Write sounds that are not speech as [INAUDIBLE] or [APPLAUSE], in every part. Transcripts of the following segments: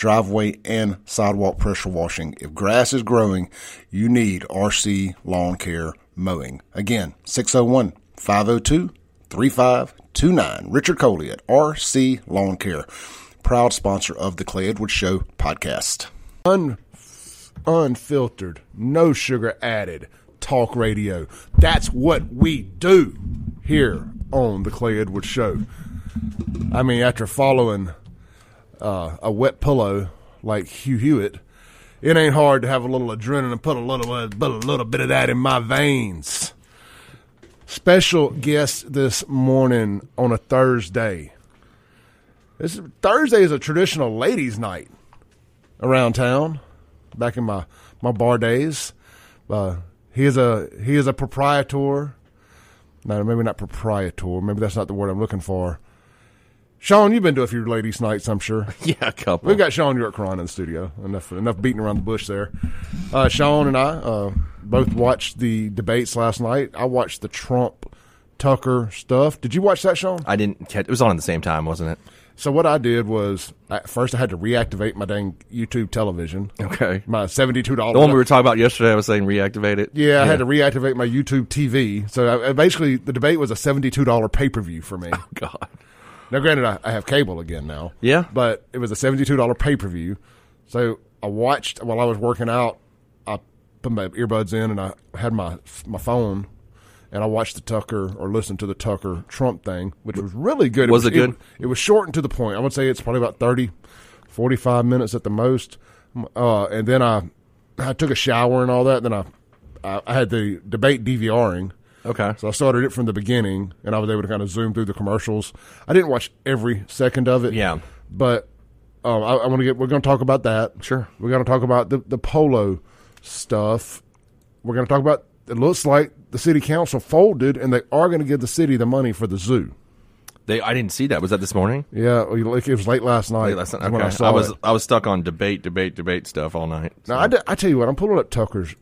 driveway and sidewalk pressure washing. If grass is growing, you need RC Lawn Care Mowing. Again, 601 502 3529. Richard Coley at RC Lawn Care, proud sponsor of the Clay Edwards Show podcast. Un- unfiltered, no sugar added talk radio. That's what we do here on the Clay Edwards Show. I mean, after following uh, a wet pillow like Hugh Hewitt, it ain't hard to have a little adrenaline and put a little, uh, put a little bit of that in my veins. Special guest this morning on a Thursday. This Thursday is a traditional ladies' night around town. Back in my, my bar days, uh, he is a he is a proprietor. No, maybe not proprietor. Maybe that's not the word I'm looking for. Shaun, you've been to a few ladies' nights, I'm sure. [LAUGHS] Yeah, a couple. We've got Shaun Yurtkuran in the studio. Enough enough beating around the bush there. Uh, Shaun and I uh, both watched the debates last night. I watched the Trump Tucker stuff. Did you watch that, Shaun? I didn't catch. It was on at the same time, wasn't it? So what I did was at first I had to reactivate my dang YouTube television. Okay. My seventy-two dollars. The one we were talking about yesterday, I was saying reactivate it. Yeah, I had to reactivate my YouTube TV. So I, basically, the debate was a seventy-two dollar pay-per-view for me. [LAUGHS] Oh, God. Now, granted, I, I have cable again now. Yeah. But it was a seventy-two dollar pay-per-view. So I watched while I was working out. I put my earbuds in and I had my my phone, and I watched the Tucker or listened to the Tucker Trump thing, which was really good. Was it good? It, was short and to the point. I would say it's probably about 30, 45 minutes at the most. Uh, and then I I took a shower and all that. Then I I, I had the debate DVRing. Okay. So I started it from the beginning, and I was able to kind of zoom through the commercials. I didn't watch every second of it. Yeah. But um, I, I want to get. We're going to talk about that. Sure. We're going to talk about the the polo stuff. We're going to talk about. It looks like the city council folded, and they are going to give the city the money for the zoo. They. I didn't see that. Was that this morning? Yeah, like it was late last night. Late last night. is when I, saw I was it. I was stuck on debate, debate, debate stuff all night. Now I, d- I tell you what, I'm pulling up Tucker's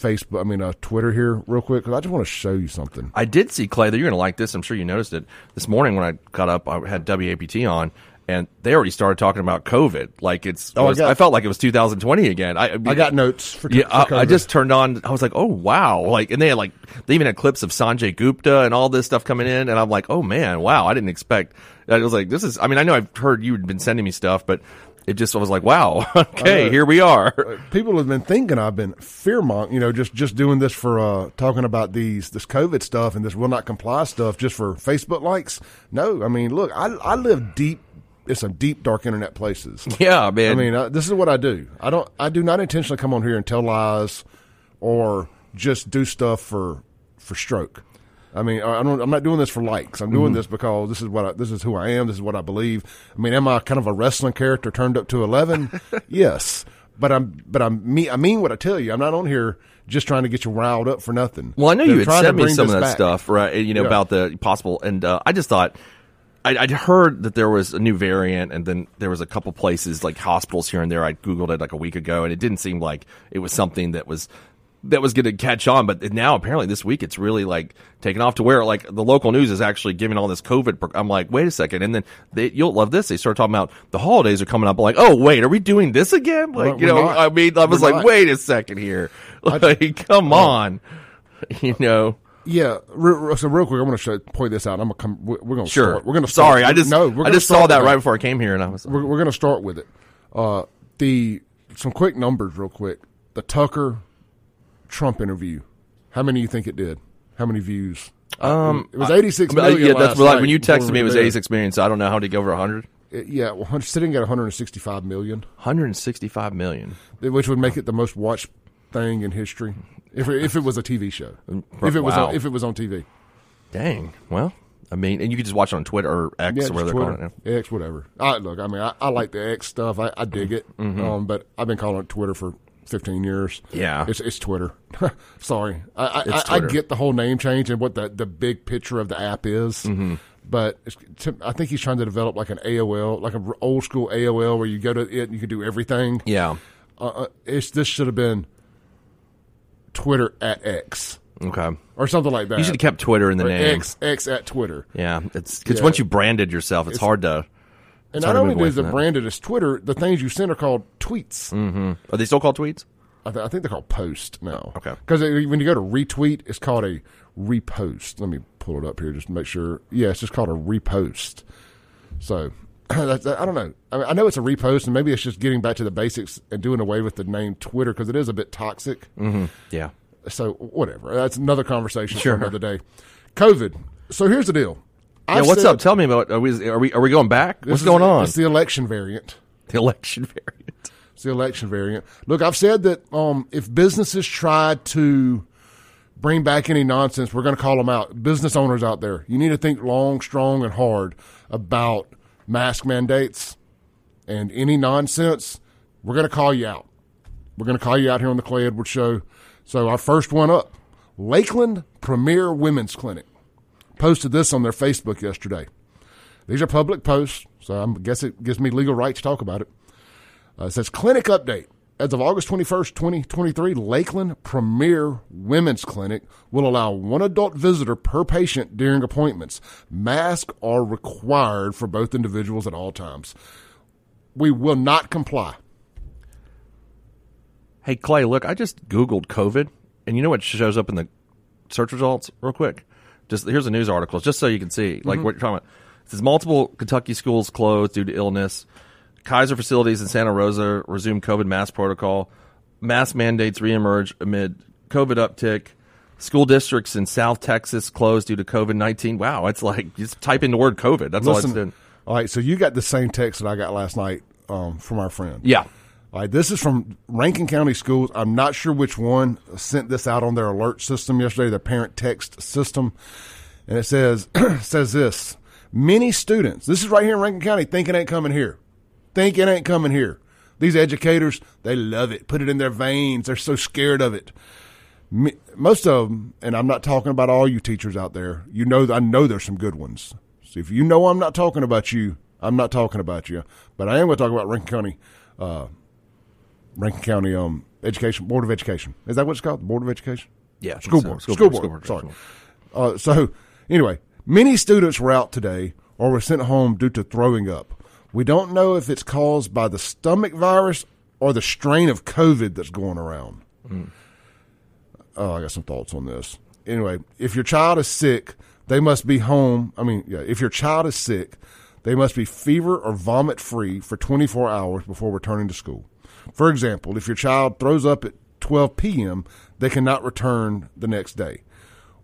Facebook. I mean, uh, Twitter here real quick because I just want to show you something. I did see Clay. That you're going to like this. I'm sure you noticed it this morning when I got up. I had WAPT on, and they already started talking about COVID. Like it's. Oh, I was- got- I felt like it was 2020 again. I, I got notes for Yeah, for I, I just turned on. I was like, "Oh wow!" Like, and they had like they even had clips of Sanjay Gupta and all this stuff coming in, and I'm like, "Oh man, wow!" I didn't expect. I was like, "This is." I mean, I know I've heard you had been sending me stuff, but it just I was like, "Wow, [LAUGHS] okay, Uh, here we are." people have been thinking I've been fearmongering, you know, just just doing this for uh, talking about these this COVID stuff and this will not comply stuff just for Facebook likes. No, I mean, look, I I live deep. It's some deep, dark internet places. [LAUGHS] Yeah, man. I mean, uh, this is what I do. I don't. I do not intentionally come on here and tell lies, or just do stuff for for stroke. I mean, I don't. I'm not doing this for likes. I'm Mm-hmm. doing this because this is what I, this is who I am. This is what I believe. I mean, am I kind of a wrestling character turned up to eleven? [LAUGHS] yes, but I'm. But I'm me. I mean what I tell you. I'm not on here just trying to get you riled up for nothing. Well, I know They're you had sent me some of that back. stuff, right? You know Yeah. about the possible, and uh, I just thought I, I'd heard that there was a new variant, and then there was a couple places like hospitals here and there. I googled it like a week ago, and it didn't seem like it was something that was that was going to catch on. But now apparently this week it's really like taken off to where like the local news is actually giving all this COVID. I'm like, wait a second, and then they, you'll love this. They start talking about the holidays are coming up. I'm like, oh wait, are we doing this again? Like We're- you know, not. I mean, I was We're like, not. wait a second here, [LAUGHS] like come on, [LAUGHS] you know. Yeah, re- re- so real quick, I'm going to point this out. I'm going to come. We're going to Sure. Start. We're going to. Sorry, I just no. We're I gonna just saw start that with right before I came here, and I was we're, we're going to start with it. Uh, the some quick numbers, real quick. The Tucker Trump interview. How many do you think it did? How many views? Um, it was eighty six uh, million. yeah, that's like when you texted me, it was 86 million. So I don't know how to go over 100. It- yeah, well, sitting at one hundred sixty five million, 165 million. which would make it the most watched thing in history if it, if it was a TV show. If it was Wow. on, if it was on TV. Dang. Well, I mean, and you can just watch it on Twitter or X Yeah, or whatever they're calling it. now. X, whatever. I, look, I mean, I, I like the X stuff. I, I dig it. Um, but I've been calling it Twitter for 15 years. Yeah. it's it's Twitter. [LAUGHS] Sorry, I I, It's I, get the whole name change and what the the big picture of the app is. Mm-hmm. But it's, to, I think he's trying to develop like an AOL, like an old school AOL, where you go to it and you can do everything. Yeah. Uh, uh, it's this should have been Twitter at X Okay. or something like that. You should have kept Twitter in the Or name. X X at Twitter. Yeah, it's because Yeah. once you branded yourself, it's, hard to. And not only is it that. branded as Twitter, the things you send are called tweets. Mm-hmm. Are they still called tweets? I, th- I think they're called post now. Oh, okay. Because when you go to retweet, it's called a repost. Let me pull it up here just to make sure. Yeah, it's just called a repost. So [CLEARS THROAT] that's, I don't know. I, mean, I know it's a repost, and maybe it's just getting back to the basics and doing away with the name Twitter because it is a bit toxic. Mm-hmm. Yeah. So whatever. That's another conversation Sure. for another day. COVID. So here's the deal. Yeah. I've What's said- up? Tell me about. Are we? Are we? Are we going back? What's going on? It's the election variant. the election variant. It's the election variant. Look, I've said that um, if businesses try to bring back any nonsense, we're going to call them out. Business owners out there, you need to think long, strong, and hard about mask mandates and any nonsense. We're going to call you out. We're going to call you out here on the Clay Edwards Show. So our first one up, Lakeland Premier Women's Clinic posted this on their Facebook yesterday. These are public posts, so I guess it gives me legal right to talk about it. Uh, it says clinic update. As of August 21st, 2023, Lakeland Premier Women's Clinic will allow one adult visitor per patient during appointments. Masks are required for both individuals at all times. We will not comply. Hey Clay, look, I just googled COVID, and you know what shows up in the search results, real quick. Just here's a news article, just so you can see, like what you're talking about. It says multiple Kentucky schools closed due to illness. Kaiser facilities in Santa Rosa resume COVID mask protocol. Mask mandates reemerge amid COVID uptick. School districts in South Texas closed due to COVID nineteen. Wow, it's like just type in the word COVID. That's all it's Listen, all right, so you got the same text that I got last night um, from our friend. Yeah. Right, this is from Rankin County Schools. I'm not sure which one sent this out on their alert system yesterday, their parent text system, and it says [CLEARS THROAT] says this: many students. This is right here in Rankin County. Think it ain't coming here. Think it ain't coming here. These educators, they love it. Put it in their veins. They're so scared of it. Most of them, and I'm not talking about all you teachers out there. You know, I know there's some good ones. So if you know I'm not talking about you, I'm not talking about you. But I am going to talk about Rankin County uh, Rankin County um, Education Board of Education. Is that what it's called? Board of Education. Yeah, School so. board. School School, board, board. school board, Sorry. Uh, so anyway, many students were out today or were sent home due to throwing up. We don't know if it's caused by the stomach virus or the strain of COVID that's going around. Oh, I got some thoughts on this. Anyway, if your child is sick, they must be home. I mean, yeah, if your child is sick, they must be fever or vomit free for 24 hours before returning to school. For example, if your child throws up at 12 p.m., they cannot return the next day.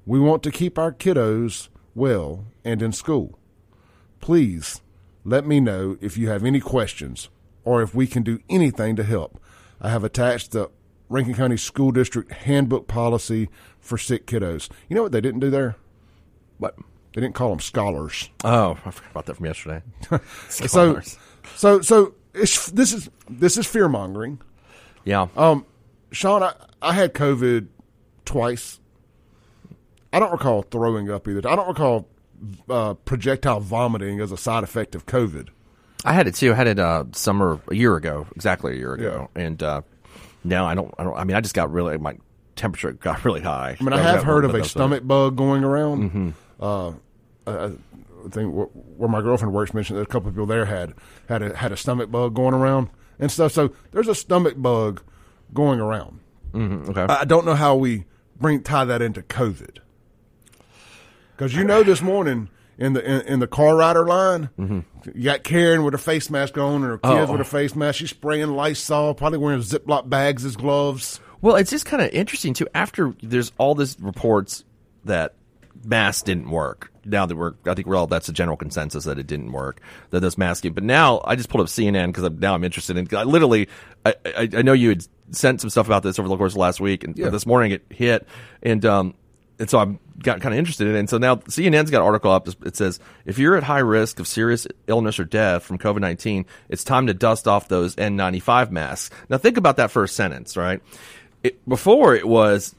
We want to keep our kiddos well and in school. Please let me know if you have any questions or if we can do anything to help. I have attached the Rankin County School District handbook policy for sick kiddos. You know what they didn't do there? What? They didn't call them scholars. Oh, I forgot about that from yesterday. So, [LAUGHS] Scholars. so, so this is this is fear mongering. yeah. Um, Shaun, I, I had COVID twice. I don't recall throwing up either. I don't recall uh, projectile vomiting as a side effect of COVID. I had it too. I had it uh, summer a year ago, exactly a year ago, and uh, now I don't. I don't. I mean, I just got really my temperature got really high. I mean, I have heard of a stomach bug going around. Mm-hmm. Uh, Think where my girlfriend works mentioned that a couple of people there had had a, had a stomach bug going around and stuff. So there's a stomach bug going around. Mm-hmm, okay. I don't know how we bring tie that into COVID. Because you know, this morning in the in, in the car rider line, mm-hmm. you got Karen with her face mask on and her kids Oh. with her face mask. She's spraying Lysol, probably wearing Ziploc bags as gloves. Well, it's just kind of interesting too. After there's all this reports that masks didn't work. Now that we're, I think we're all that's the general consensus that it didn't work. That those masking. But now I just pulled up CNN because now I'm interested in. I literally, I, I, I know you had sent some stuff about this over the course of last week, and Yeah. this morning it hit, and um, and so I got kind of interested in it. And so now CNN's got an article up. It says if you're at high risk of serious illness or death from COVID nineteen, it's time to dust off those N95 masks. Now think about that first sentence, right? It, before it was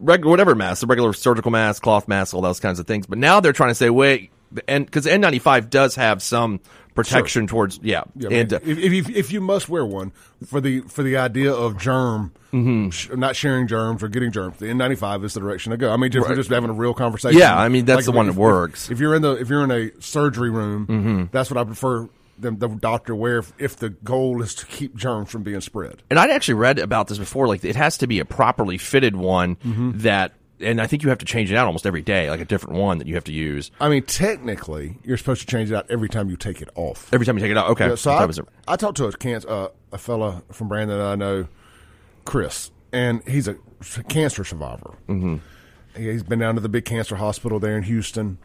regular whatever mask, the regular surgical mask, cloth mask, all those kinds of things. But now they're trying to say, wait, and because N95 does have some protection towards, yeah, Yeah, and uh, if, if if you must wear one for the for the idea of germ, Mm-hmm. sh- not sharing germs or getting germs, the N95 is the direction to go. I mean, just, we're just having a real conversation. Yeah, I mean, that's the if- one that if- works. If, you're in the if you're in a surgery room, Mm-hmm. that's what I prefer them, the doctor wear if, if the goal is to keep germs from being spread. and I'd actually read about this before. Like, it has to be a properly fitted one Mm-hmm. that, and I think you have to change it out almost every day, like a different one that you have to use I mean, technically, you're supposed to change it out every time you take it off. every time you take it out. Okay, Yeah, so I? I talked to a cancer, uh, a fella from Brandon that I know, Chris, and he's a cancer survivor. Mm-hmm. He's been down to the big cancer hospital there in Houston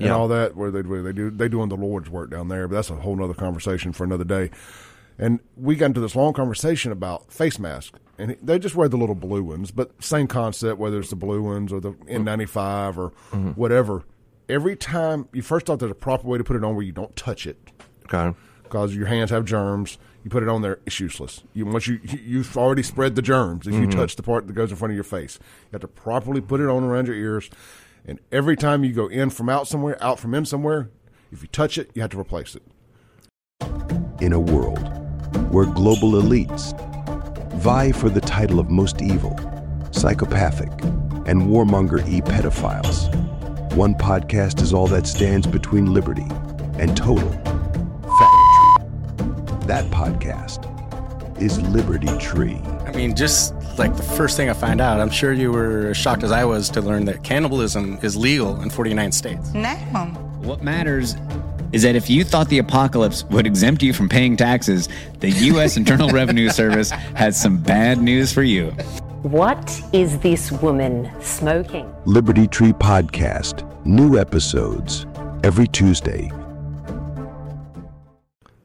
and Yeah. all that, where they where they do they doing the Lord's work down there. But that's a whole other conversation for another day. And we got into this long conversation about face masks, and they just wear the little blue ones, but same concept, whether it's the blue ones or the N95 or mm-hmm. whatever. Every time you first thought there's a proper way to put it on where you don't touch it Okay. because your hands have germs. You put it on there, it's useless. You once you you- you've already spread the germs if you mm-hmm. touch the part that goes in front of your face. You have to properly put it on around your ears, and every time you go in from out somewhere, out from in somewhere, if you touch it, you have to replace it. in a world where global elites vie for the title of most evil, psychopathic, and warmonger e pedophiles, one podcast is all that stands between liberty and total faggotry. That podcast is Liberty Tree. I mean, just like the first thing I find out, I'm sure you were as shocked as I was to learn that cannibalism is legal in 49 states. No. What matters is that if you thought the apocalypse would exempt you from paying taxes, the U.S. [LAUGHS] Internal Revenue Service has some bad news for you. What is this woman smoking? Liberty Tree Podcast. New episodes every Tuesday.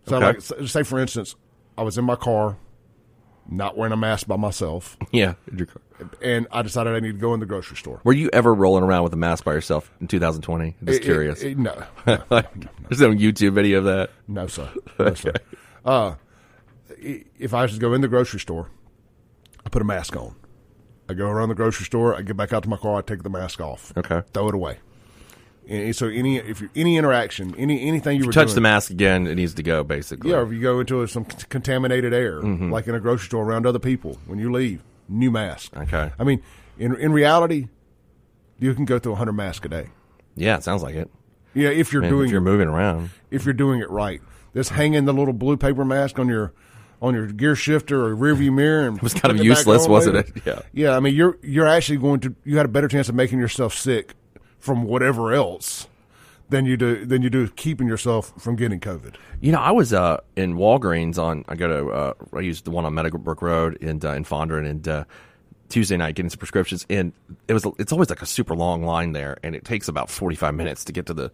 So, Okay. like, say for instance, I was in my car, not wearing a mask by myself, Yeah. in your car. and I decided I need to go in the grocery store. Were you ever rolling around with a mask by yourself in 2020? I'm just It- curious. it- it- [LAUGHS] no, There's no YouTube video of that. no, sir, no, sir. Uh, if I was to go in the grocery store, I put a mask on. I go around the grocery store. I get back out to my car. I take the mask off. Okay. throw it away. And so any if you, any interaction, any anything you were Touch doing, the mask again, it needs to go, basically. Yeah, or if you go into some contaminated air, Mm-hmm. like in a grocery store around other people, when you leave, new mask. Okay. I mean, in in reality, you can go through hundred masks a day. Yeah, it sounds like it. Yeah, if you're Man, doing if you're moving around. if you're doing it right. This hanging the little blue paper mask on your on your gear shifter or rearview mirror and [LAUGHS] it was kind of useless, wasn't it? [LAUGHS] Yeah. Yeah, I mean you're you're actually going to you had a better chance of making yourself sick from whatever else than you do than you do keeping yourself from getting COVID. You know, I was uh, in Walgreens on. I go to. Uh, I used the one on Meadowbrook Road in uh, in Fondren, and uh, Tuesday night getting some prescriptions, and it was. It's always like a super long line there, and it takes about forty five minutes to get to the.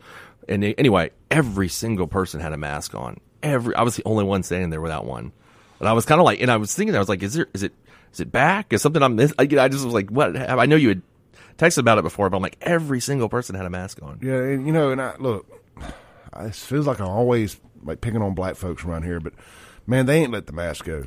And they- anyway, every single person had a mask on. Every I was the only one standing there without one, and I was kind of like, and I was thinking, I was like, is there is it is it back? Is something I'm? I, I just was like, what? I know you had texted about it before, but I'm like, every single person had a mask on. Yeah, and you know, and I look, I- [SIGHS] it feels like I'm always like picking on black folks around here, but man, they ain't let the mask go.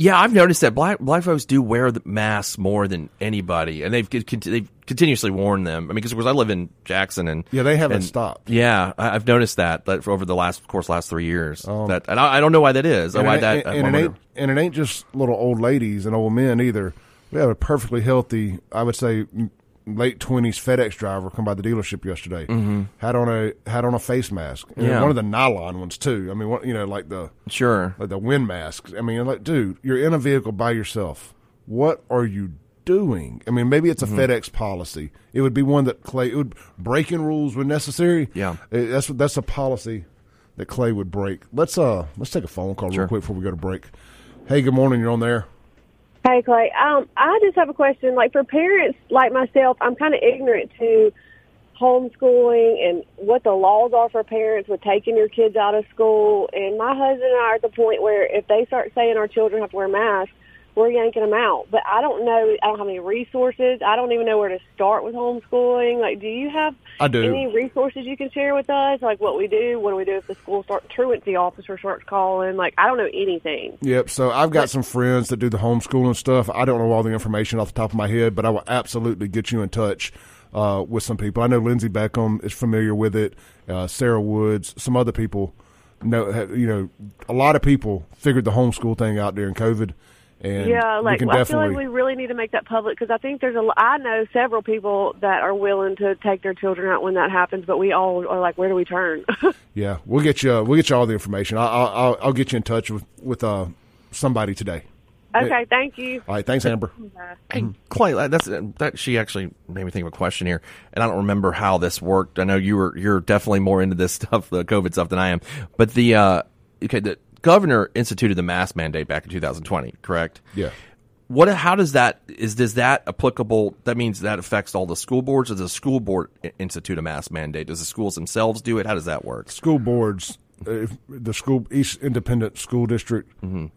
Yeah, I've noticed that black black folks do wear the masks more than anybody, and they've con- they've continuously worn them. I mean, because of course I live in Jackson, and Yeah, they haven't and- stopped. Yeah, I, I've noticed that, that for over the last of course last three years. Um, that and I, I don't know why that is. why it, that and, and it ain't and it ain't just little old ladies and old men either. We have a perfectly healthy, I would say, late twenties FedEx driver come by the dealership yesterday. Mm-hmm. Had on a had on a face mask. And Yeah. one of the nylon ones too. I mean, you know, like the sure. like the wind masks. I mean, like, dude, you're in a vehicle by yourself. What are you doing? I mean, maybe it's a Mm-hmm. FedEx policy. It would be one that Clay it would breaking rules when necessary. Yeah. Uh, that's that's a policy that Clay would break. Let's uh let's take a phone call Sure. real quick before we go to break. Hey, good morning. You're on there. Hey Clay, um, I just have a question. Like for parents like myself, I'm kind of ignorant to homeschooling and what the laws are for parents with taking your kids out of school. And my husband and I are at the point where if they start saying our children have to wear masks, we're yanking them out. But I don't know. I don't have any resources. I don't even know where to start with homeschooling. Like, do you have I do. any resources you can share with us? Like, what we do? What do we do if the school start truancy officer starts calling? Like, I don't know anything. Yep. So I've got some friends that do the homeschooling stuff. I don't know all the information off the top of my head, but I will absolutely get you in touch uh, with some people. I know Lindsey Beckham is familiar with it. Uh, Sarah Woods, some other people know. You know, a lot of people figured the homeschool thing out during COVID, and yeah, like we can I feel like we really need to make that public because I think there's a. l- I know several people that are willing to take their children out when that happens, but we all are like, where do we turn? [LAUGHS] yeah, we'll get you. We'll get you all the information. I'll, I'll, I'll get you in touch with with uh, somebody today. okay, thank you. All right. Thanks, Amber. Hey, Clay, uh, that's that. She actually made me think of a question here, and I don't remember how this worked. I know you were you're definitely more into this [LAUGHS] stuff, the COVID stuff, than I am. But the uh, okay, the governor instituted the mask mandate back in 2020, correct? Yeah. What? How does that is? Does that applicable? That means that affects all the school boards. Does the school board institute a mask mandate? Does the schools themselves do it? How does that work? school boards, uh, if the school each independent school district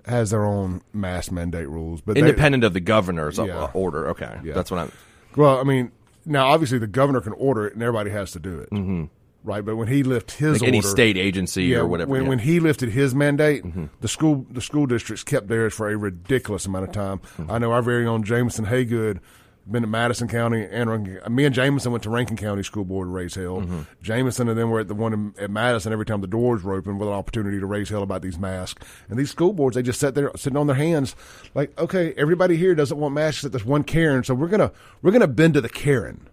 has their own mask mandate rules, but they- Independent of the governor's Yeah. order. Okay, Yeah. that's what I'm. well, I mean, now obviously the governor can order it, and everybody has to do it, mm-hmm. Right? But when he lifted his Like any state agency yeah, or whatever. when yeah. when he lifted his mandate, mm-hmm. the school the school districts kept theirs for a ridiculous amount of time. Mm-hmm. I know our very own Jameson Haygood. Been to Madison County and Rankin- me and Jameson went to Rankin County School Board to raise hell. Mm-hmm. Jameson and then we're at the one in, at Madison every time the doors were open with an opportunity to raise hell about these masks. And these school boards, they just sat there sitting on their hands, like, okay, everybody here doesn't want masks except this one Karen, so we're gonna we're gonna bend to the Karen.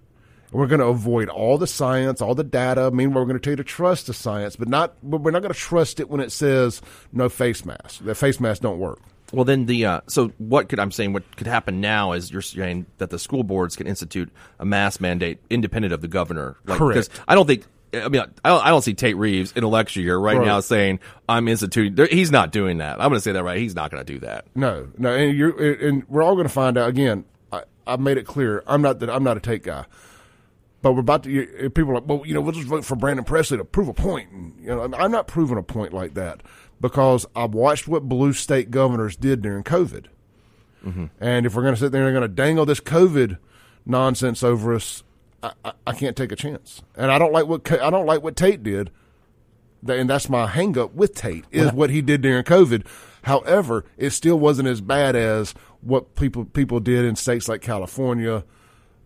We're going to avoid all the science, all the data. Meanwhile, we're going to tell you to trust the science, but not. But we're not going to trust it when it says no face mask. The face masks don't work. Well, then the uh, so what could I'm saying what could happen now is you're saying that the school boards can institute a mask mandate independent of the governor. Like, Correct. Because I don't think. I mean, I don't, I don't see Tate Reeves in a lecture year right, Right. now saying I'm instituting. He's not doing that. I'm going to say that right. He's not going to do that. No, no, and you're and we're all going to find out again. I, I made it clear. I'm not that. I'm not a take guy. But we're about to. People are like, well, you know, we'll just vote for Brandon Presley to prove a point. And, you know, I'm not proving a point like that because I've watched what blue state governors did during COVID. Mm-hmm. And if we're going to sit there and going to dangle this COVID nonsense over us, I, I, I can't take a chance. And I don't like what I don't like what Tate did. And that's my hang up with Tate is what he did during COVID. However, it still wasn't as bad as what people people did in states like California,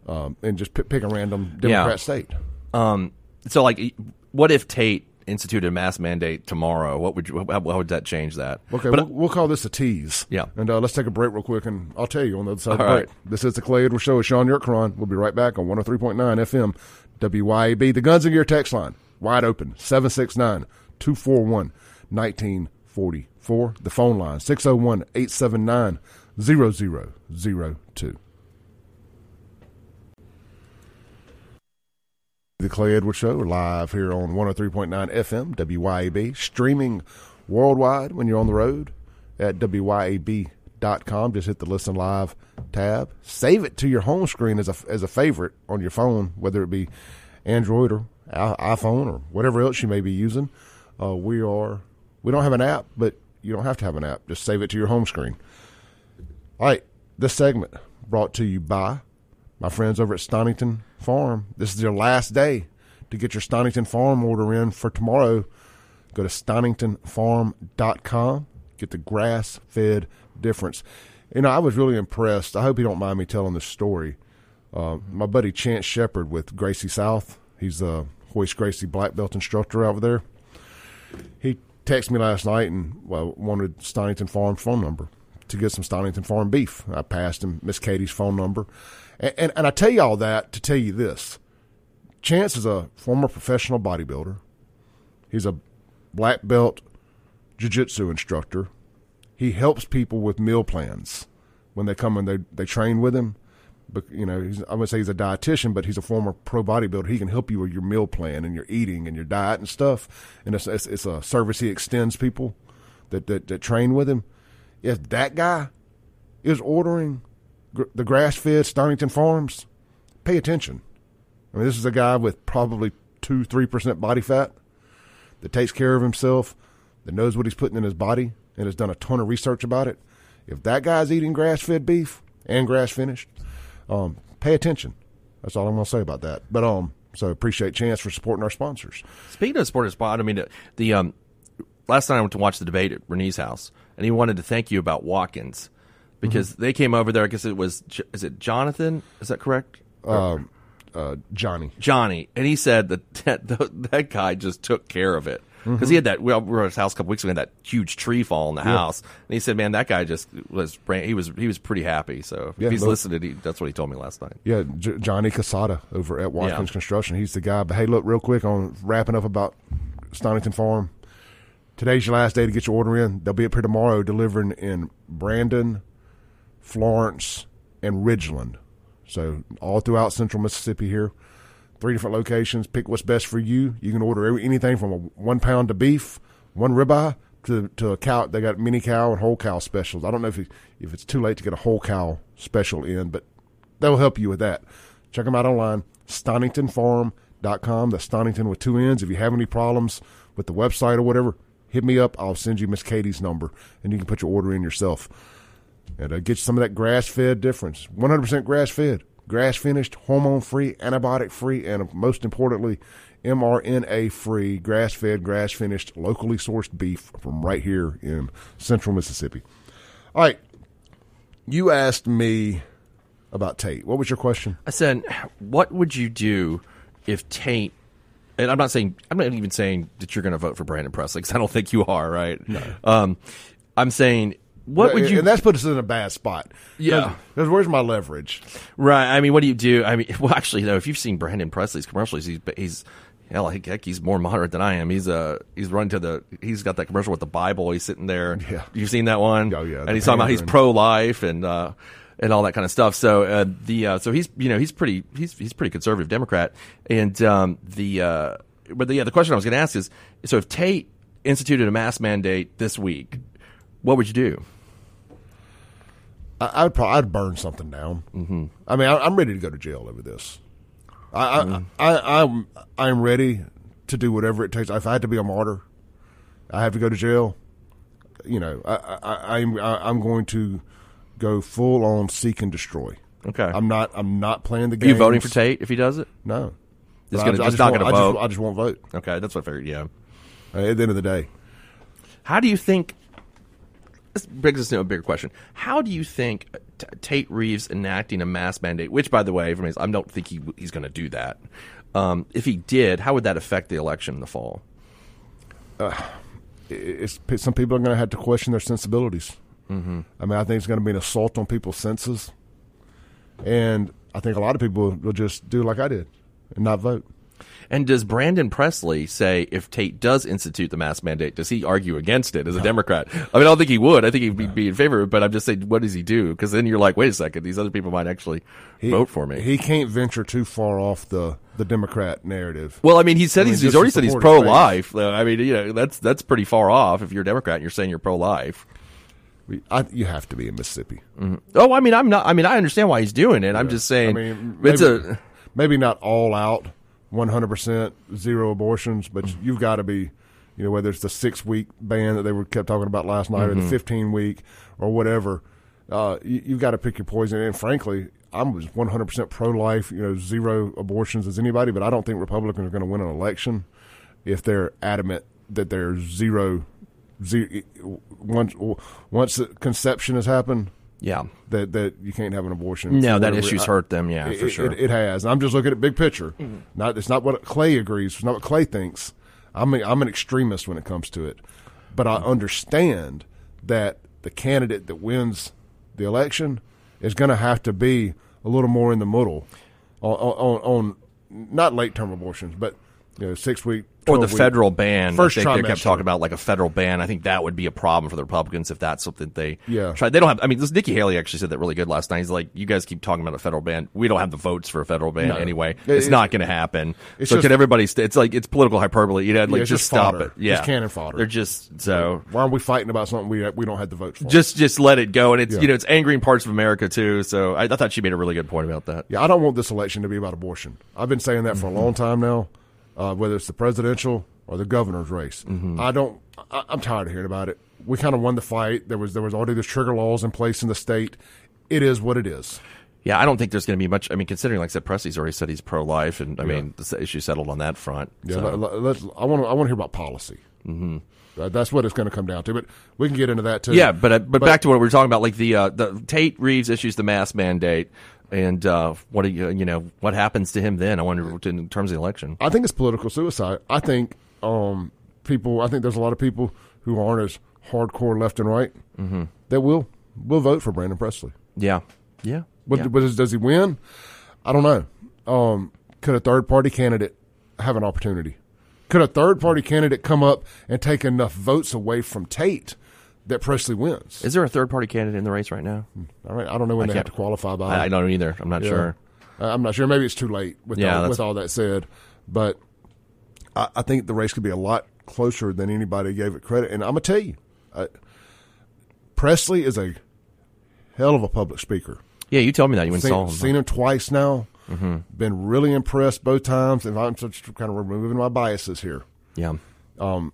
um, and just pick, pick a random Democrat Yeah. state. Um, so like, what if Tate instituted a mask mandate tomorrow? What would you, how, how would that change that? Okay, but we'll, we'll call this a tease. Yeah. And uh, let's take a break real quick, and I'll tell you on the other side All break. This is the Clay Edwards Show with Shaun Yurtkuran. We'll be right back on 103.9 FM WYAB. The Guns and Gear text line, wide open, 769 241 1944. The phone line, 601 879 0002. The Clay Edwards Show, live here on 103.9 FM, WYAB, streaming worldwide when you're on the road at WYAB.com. Just hit the Listen Live tab. Save it to your home screen as a, as a favorite on your phone, whether it be Android or iPhone or whatever else you may be using. Uh, we are, we don't have an app, but you don't have to have an app. Just save it to your home screen. All right, this segment brought to you by my friends over at Stonington Farm. This is your last day to get your Stonington Farm order in for tomorrow. Go to stoningtonfarm.com. Get the grass fed difference. You know, I was really impressed. I hope you don't mind me telling this story. Uh, my buddy Chance Shepard with Gracie South, he's a Royce Gracie black belt instructor over there. He texted me last night and well, wanted Stonington Farm phone number to get some Stonington Farm beef. I passed him Miss Katie's phone number. And, and, and I tell you all that to tell you this. Chance is a former professional bodybuilder. He's a black belt jiu-jitsu instructor. He helps people with meal plans when they come and they, they train with him. But you know, I'm gonna say he's a dietitian, but he's a former pro bodybuilder. He can help you with your meal plan and your eating and your diet and stuff. And it's it's, it's a service he extends people that, that that train with him. If that guy is ordering the grass-fed Stonington Farms, pay attention. I mean, this is a guy with probably two, three percent body fat that takes care of himself, that knows what he's putting in his body, and has done a ton of research about it. If that guy's eating grass fed beef and grass finished, um, pay attention. That's all I'm going to say about that. But um, so appreciate Chance for supporting our sponsors. Speaking of sports spot, I mean the, the um last night I went to watch the debate at Renee's house, and he wanted to thank you about Watkins because they came over there. I guess it was is it Jonathan? Is that correct? Um, uh, Johnny. Johnny, and he said that [LAUGHS] that, that guy just took care of it because he had that. Well, we were at his house a couple weeks ago. and had that huge tree fall in the house, and he said, "Man, that guy just was he was he was pretty happy." So Yeah, if he's look- listening, he, that's what he told me last night. Yeah, J- Johnny Casada over at Watkins Yeah. Construction. He's the guy. But hey, look, real quick on wrapping up about Stonington Farm. Today's your last day to get your order in. They'll be up here tomorrow delivering in Brandon, Florence, and Ridgeland. So all throughout central Mississippi here. Three different locations. Pick what's best for you. You can order anything from a one pound of beef, one ribeye, to to a cow. They got mini cow and whole cow specials. I don't know if it, if it's too late to get a whole cow special in, but they'll help you with that. Check them out online, StoningtonFarm.com. That's Stonington with two N's. If you have any problems with the website or whatever, hit me up. I'll send you Miss Katie's number, and you can put your order in yourself. And uh, get some of that grass fed difference. 100% grass fed, grass finished, hormone free, antibiotic free, and most importantly, mRNA free, grass fed, grass finished, locally sourced beef from right here in central Mississippi. All right. You asked me about Tate. What was your question? I said, "What would you do if Tate?" And I'm not saying I'm not even saying that you're going to vote for Brandon Presley because I don't think you are. Right? No. Um, I'm saying, what would you? And that's put us in a bad spot. Yeah. Because where's my leverage? Right. I mean, what do you do? I mean, [LAUGHS] well, actually, though, if you've seen Brandon Presley's commercials, he's he's hell, heck, heck, he's more moderate than I am. He's uh he's run to the he's got that commercial with the Bible. He's sitting there. Yeah. You've seen that one? Oh, yeah, And he's talking about he's pro life and uh and all that kind of stuff. So uh, the uh, so he's you know he's pretty he's he's pretty conservative Democrat. And um the uh but the, yeah the question I was going to ask is so if Tate instituted a mask mandate this week, what would you do? I, I'd probably I'd burn something down. Mm-hmm. I mean, I, I'm ready to go to jail over this. I, Mm-hmm. I, I, I'm I'm ready to do whatever it takes. If I had to be a martyr, I have to go to jail. You know, I, I, I'm I, I'm going to go full on seek and destroy. Okay. I'm not I'm not playing the Are game. you voting for Tate if he does it? No. Just I- gonna- I just not won't- gonna I just- vote? I just won't vote. Okay, that's what I figured. Yeah. At the end of the day, How do you think? This brings us to a bigger question. How do you think T- Tate Reeves enacting a mask mandate, which, by the way, I don't think he he's going to do that. Um, if he did, how would that affect the election in the fall? it's some people are going to have to question their sensibilities. Mm-hmm. I mean, I think it's going to be an assault on people's senses, and I think a lot of people will just do like I did and not vote. And does Brandon Presley say if Tate does institute the mask mandate, does he argue against it as a Democrat? I mean, I don't think he would. I think he'd be, be in favor of it, but I'm just saying, what does he do? Because then you're like, wait a second, these other people might actually He- vote for me. He can't venture too far off the the Democrat narrative. Well, I mean, he said I mean, he's, he's already said he's support his base. pro-life. Uh, I mean, you know, that's that's pretty far off. If you're a Democrat and you're saying you're pro-life. I, you have to be in Mississippi. Oh, I mean, I'm not. I mean, I understand why he's doing it. I'm just saying, I mean, it's a maybe not all out, one hundred percent zero abortions, but Mm-hmm. you've got to be, you know, whether it's the six week ban that they were kept talking about last night, or Mm-hmm. the fifteen week, or whatever. Uh, you, you've got to pick your poison. And frankly, I'm one hundred percent pro life, you know, zero abortions as anybody. But I don't think Republicans are going to win an election if they're adamant that there's zero, zero once once the conception has happened yeah. that that you can't have an abortion. No, that issue's I- hurt them, yeah, it, for sure. Mm-hmm. It, it has. I'm just looking at big picture. Not it's not what Clay agrees. It's not what Clay thinks. I'm a, I'm an extremist when it comes to it, but I understand that the candidate that wins the election is going to have to be a little more in the middle on on, on not late term abortions, but you know six week Or the week- federal ban. First I think they kept talking about like a federal ban. I think that would be a problem for the Republicans if that's something they Yeah. try. They don't have. I mean, this Nikki Haley actually said that really good last night. He's like, you guys keep talking about a federal ban. We don't have the votes for a federal ban No. anyway. It- it's it- not going to happen. so just- can everybody? St- it's like it's political hyperbole. You know, like it's just, just stop it. Yeah, It's cannon fodder. They're just so. Why are we fighting about something we we don't have the votes for? Just, just let it go, and it's Yeah. you know it's angering parts of America too. So I, I thought she made a really good point about that. Yeah, I don't want this election to be about abortion. I've been saying that for a long time now, uh, whether it's the presidential or the governor's race. Mm-hmm. I don't. I, I'm tired of hearing about it. we kind of won the fight. There was there was already the trigger laws in place in the state. It is what it is. Yeah, I don't think there's going to be much. I mean, considering, like I said, Presley's already said he's pro-life, and I mean, the issue settled on that front. Yeah, so. let, us I want to I want to hear about policy. Mm-hmm. Uh, that's what it's going to come down to. But we can get into that too. Yeah, but, uh, but back to what we were talking about, like the uh, the Tate Reeves issues the mask mandate, and uh, what do you you know what happens to him then? I wonder in terms of the election. I think it's political suicide. I think um, people. I think there's a lot of people who aren't as hardcore left and right Mm-hmm. that will will vote for Brandon Presley. Yeah, yeah. But, yeah. but does, does he win? I don't know. Um, could a third party candidate have an opportunity? Could a third party candidate come up and take enough votes away from Tate that Presley wins? Is there a third party candidate in the race right now? All right, I don't know when I they have to qualify by. I, I don't either. I'm not Yeah. sure. Uh, I'm not sure. Maybe it's too late with Yeah, all, with all that said, but I, I think the race could be a lot closer than anybody gave it credit. And I'm gonna tell you, uh, Presley is a hell of a public speaker. Yeah, you told me that you went and saw Seen, him. seen him twice now. Mm-hmm. Been really impressed both times, and I'm just kind of removing my biases here. Yeah. Um,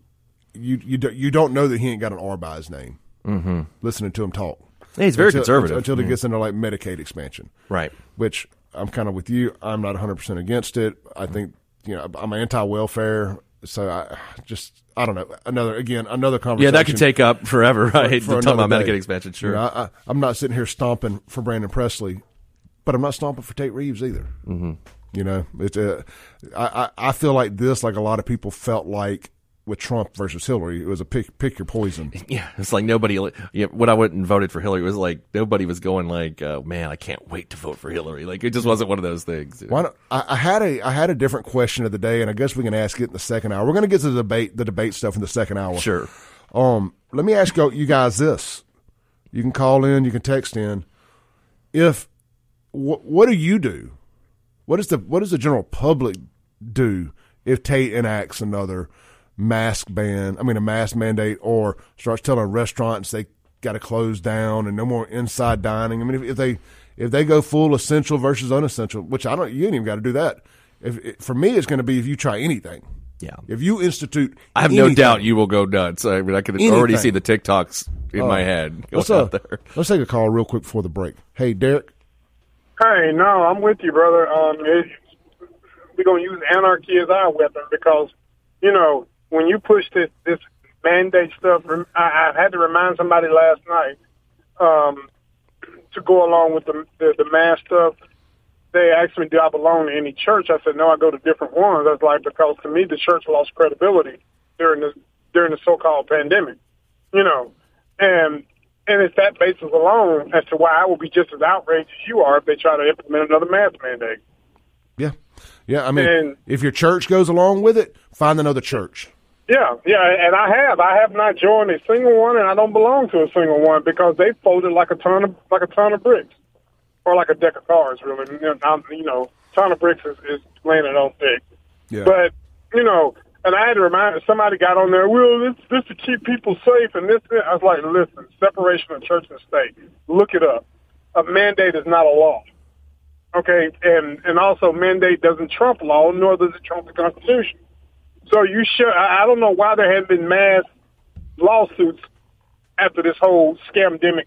you you do, you don't know that he ain't got an R by his name. Mm-hmm. Listening to him talk, Yeah, he's very Until- conservative. until he Mhm. gets into like Medicaid expansion, Right. Which I'm kind of with you. I'm not 100 percent against it. I think you know I'm anti-welfare, so I just I don't know. Another again another conversation. Yeah, that could take up forever, right? for Talking about Medicaid expansion, sure. You know, I, I'm not sitting here stomping for Brandon Presley, but I'm not stomping for Tate Reeves either. Mm-hmm. You know, it's a, I, I I feel like this, like a lot of people felt like with Trump versus Hillary, it was a pick pick your poison. [LAUGHS] Yeah, it's like nobody. Yeah, when I went and voted for Hillary, it was like nobody was going like, uh, "Man, I can't wait to vote for Hillary." Like it just wasn't one of those things. Why not, I, I had a I had a different question of the day, and I guess we can ask it in the second hour. We're going to get to the debate the debate stuff in the second hour. Sure. Um, let me ask you, you guys this: you can call in, you can text in. If wh- what do you do? What is the what does the general public do if Tate enacts another mask ban? I mean, a mask mandate, or starts telling restaurants they got to close down and no more inside dining. I mean, if, if they if they go full essential versus unessential, which I don't, you ain't even got to do that. If it, for me, it's going to be if you try anything. Yeah. If you institute, I have no doubt you will go nuts. I mean, I can already see the TikToks in my Uh, head [LAUGHS] going Let's, uh, there. let's take a call real quick before the break. Hey, Derek. Hey, no, I'm with you, brother. Um, it, we're gonna use anarchy as our weapon because, you know, when you push this this mandate stuff, I, I had to remind somebody last night um, to go along with the the, the mass stuff. They asked me, "Do I belong to any church?" I said, "No, I go to different ones." I was like, because to me, the church lost credibility during the during the so-called pandemic, you know, and and it's that basis alone as to why I will be just as outraged as you are if they try to implement another mask mandate. Yeah. Yeah, I mean, And- if your church goes along with it, find another church. Yeah, yeah, and I have. I have not joined a single one, and I don't belong to a single one because they folded like a ton of like a ton of bricks, or like a deck of cards. Really, you know, I'm- you know ton of bricks is, is landing on thick. Yeah. But you know, and I had to remind somebody got on there. Well, this this to keep people safe, and this. this. I was like, listen, separation of church and state. Look it up. A mandate is not a law. Okay, and and also mandate doesn't trump law, nor does it trump the Constitution. So you should. I I don't know why there haven't been mass lawsuits after this whole scamdemic,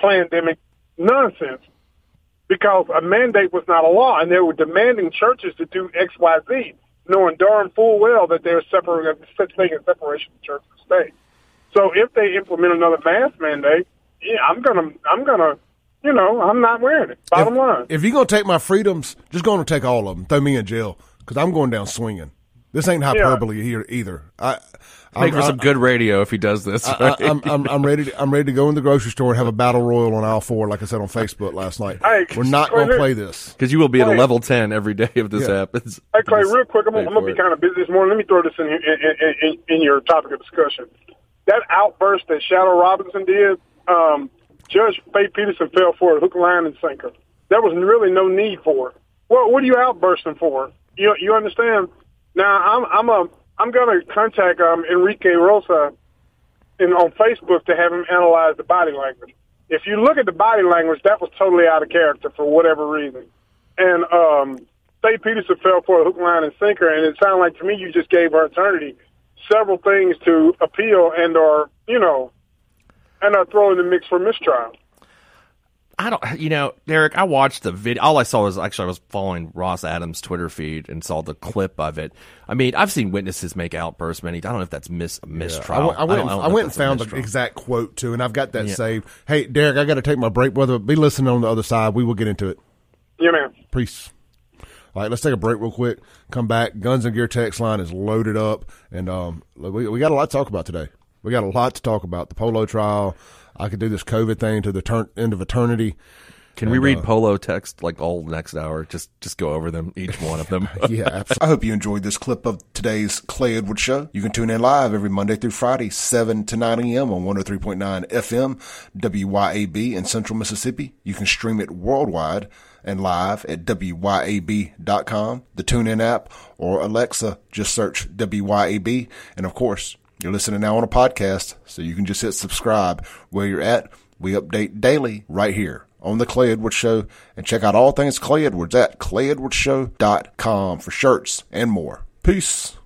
plandemic nonsense, because a mandate was not a law, and they were demanding churches to do X, Y, Z, knowing darn full well that there's separate such thing as separation of church and state. So if they implement another mask mandate, yeah, I'm gonna, I'm gonna, you know, I'm not wearing it. Bottom line. If you're going to take my freedoms, just gonna take all of them. Throw me in jail because I'm going down swinging. This ain't hyperbole here either. I, Make for some good radio if he does this. I, right? I, I'm, I'm, I'm ready. To, I'm ready to go in the grocery store and have a battle royal on aisle four, like I said on Facebook last night. Hey, We're not going to play this. Because you will be at a level 10 every day if this Yeah. happens. Hey Clay, real quick, I'm, I'm gonna be it. kind of busy this morning. Let me throw this in, in, in, in, in your topic of discussion. That outburst that Shadow Robinson did, um, Judge Faye Peterson fell for it, hook, line, and sinker. There was really no need for it. Well, what are you outbursting for? You you understand? Now I'm I'm a I'm gonna contact um, Enrique Rosa in, on Facebook to have him analyze the body language. If you look at the body language, that was totally out of character for whatever reason. And um, Faye Peterson fell for a hook, line, and sinker, and it sounded like to me you just gave her attorney several things to appeal and or you know and are thrown in the mix for mistrial. I don't, you know, Derek. I watched the video. All I saw was actually I was following Ross Adams' Twitter feed and saw the clip of it. I mean, I've seen witnesses make outbursts many. I don't know if that's mis mistrial. I went, I went, don't- I I went and found the exact quote too, and I've got that Yeah. saved. Hey, Derek, I got to take my break, brother. Be listening on the other side. We will get into it. Yeah, man. Peace. All right, let's take a break real quick. Come back. Guns and Gear text line is loaded up, and um, we we got a lot to talk about today. We got a lot to talk about. The polo trial. I could do this COVID thing to the turn, end of eternity. Can we read uh, polo text like all next hour? Just just go over them, each one of them. [LAUGHS] Yeah, absolutely. I hope you enjoyed this clip of today's Clay Edwards Show. You can tune in live every Monday through Friday, 7 to 9 a.m. on 103.9 FM, WYAB in Central Mississippi. You can stream it worldwide and live at WYAB.com, the TuneIn app, or Alexa. Just search WYAB. And of course, you're listening now on a podcast, so you can just hit subscribe where you're at. We update daily right here on the Clay Edwards Show and check out all things Clay Edwards at clayedwardsshow.com for shirts and more. Peace.